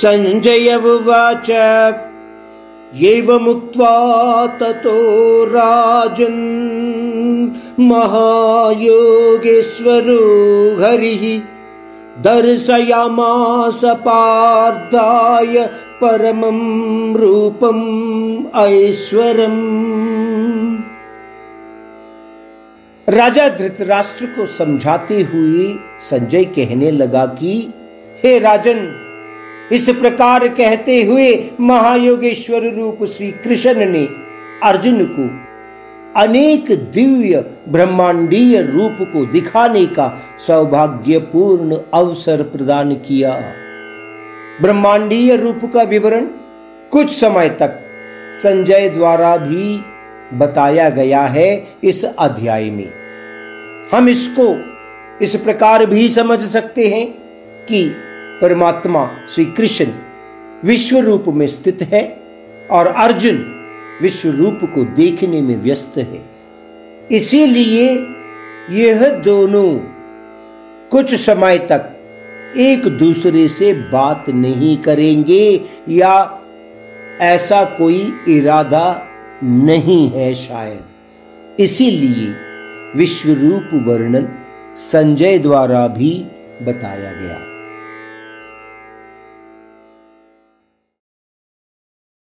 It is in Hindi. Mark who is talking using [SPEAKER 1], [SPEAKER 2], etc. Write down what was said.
[SPEAKER 1] सञ्जय उवाच एवमुक्त्वा ततो राजन् महायोगेश्वरो हरिः दर्शयामास पार्थाय परमं रूपम् ऐश्वरम्। राजा धृतराष्ट्र को समझाते हुए संजय कहने लगा कि, हे राजन इस प्रकार कहते हुए महायोगेश्वर रूप श्री कृष्ण ने अर्जुन को अनेक दिव्य ब्रह्मांडीय रूप को दिखाने का सौभाग्यपूर्ण अवसर प्रदान किया। ब्रह्मांडीय रूप का विवरण कुछ समय तक संजय द्वारा भी बताया गया है इस अध्याय में। हम इसको इस प्रकार भी समझ सकते हैं कि परमात्मा श्री कृष्ण विश्व रूप में स्थित है और अर्जुन विश्व रूप को देखने में व्यस्त है। इसीलिए यह दोनों कुछ समय तक एक दूसरे से बात नहीं करेंगे या ऐसा कोई इरादा नहीं है शायद। इसीलिए विश्व रूप वर्णन संजय द्वारा भी बताया गया।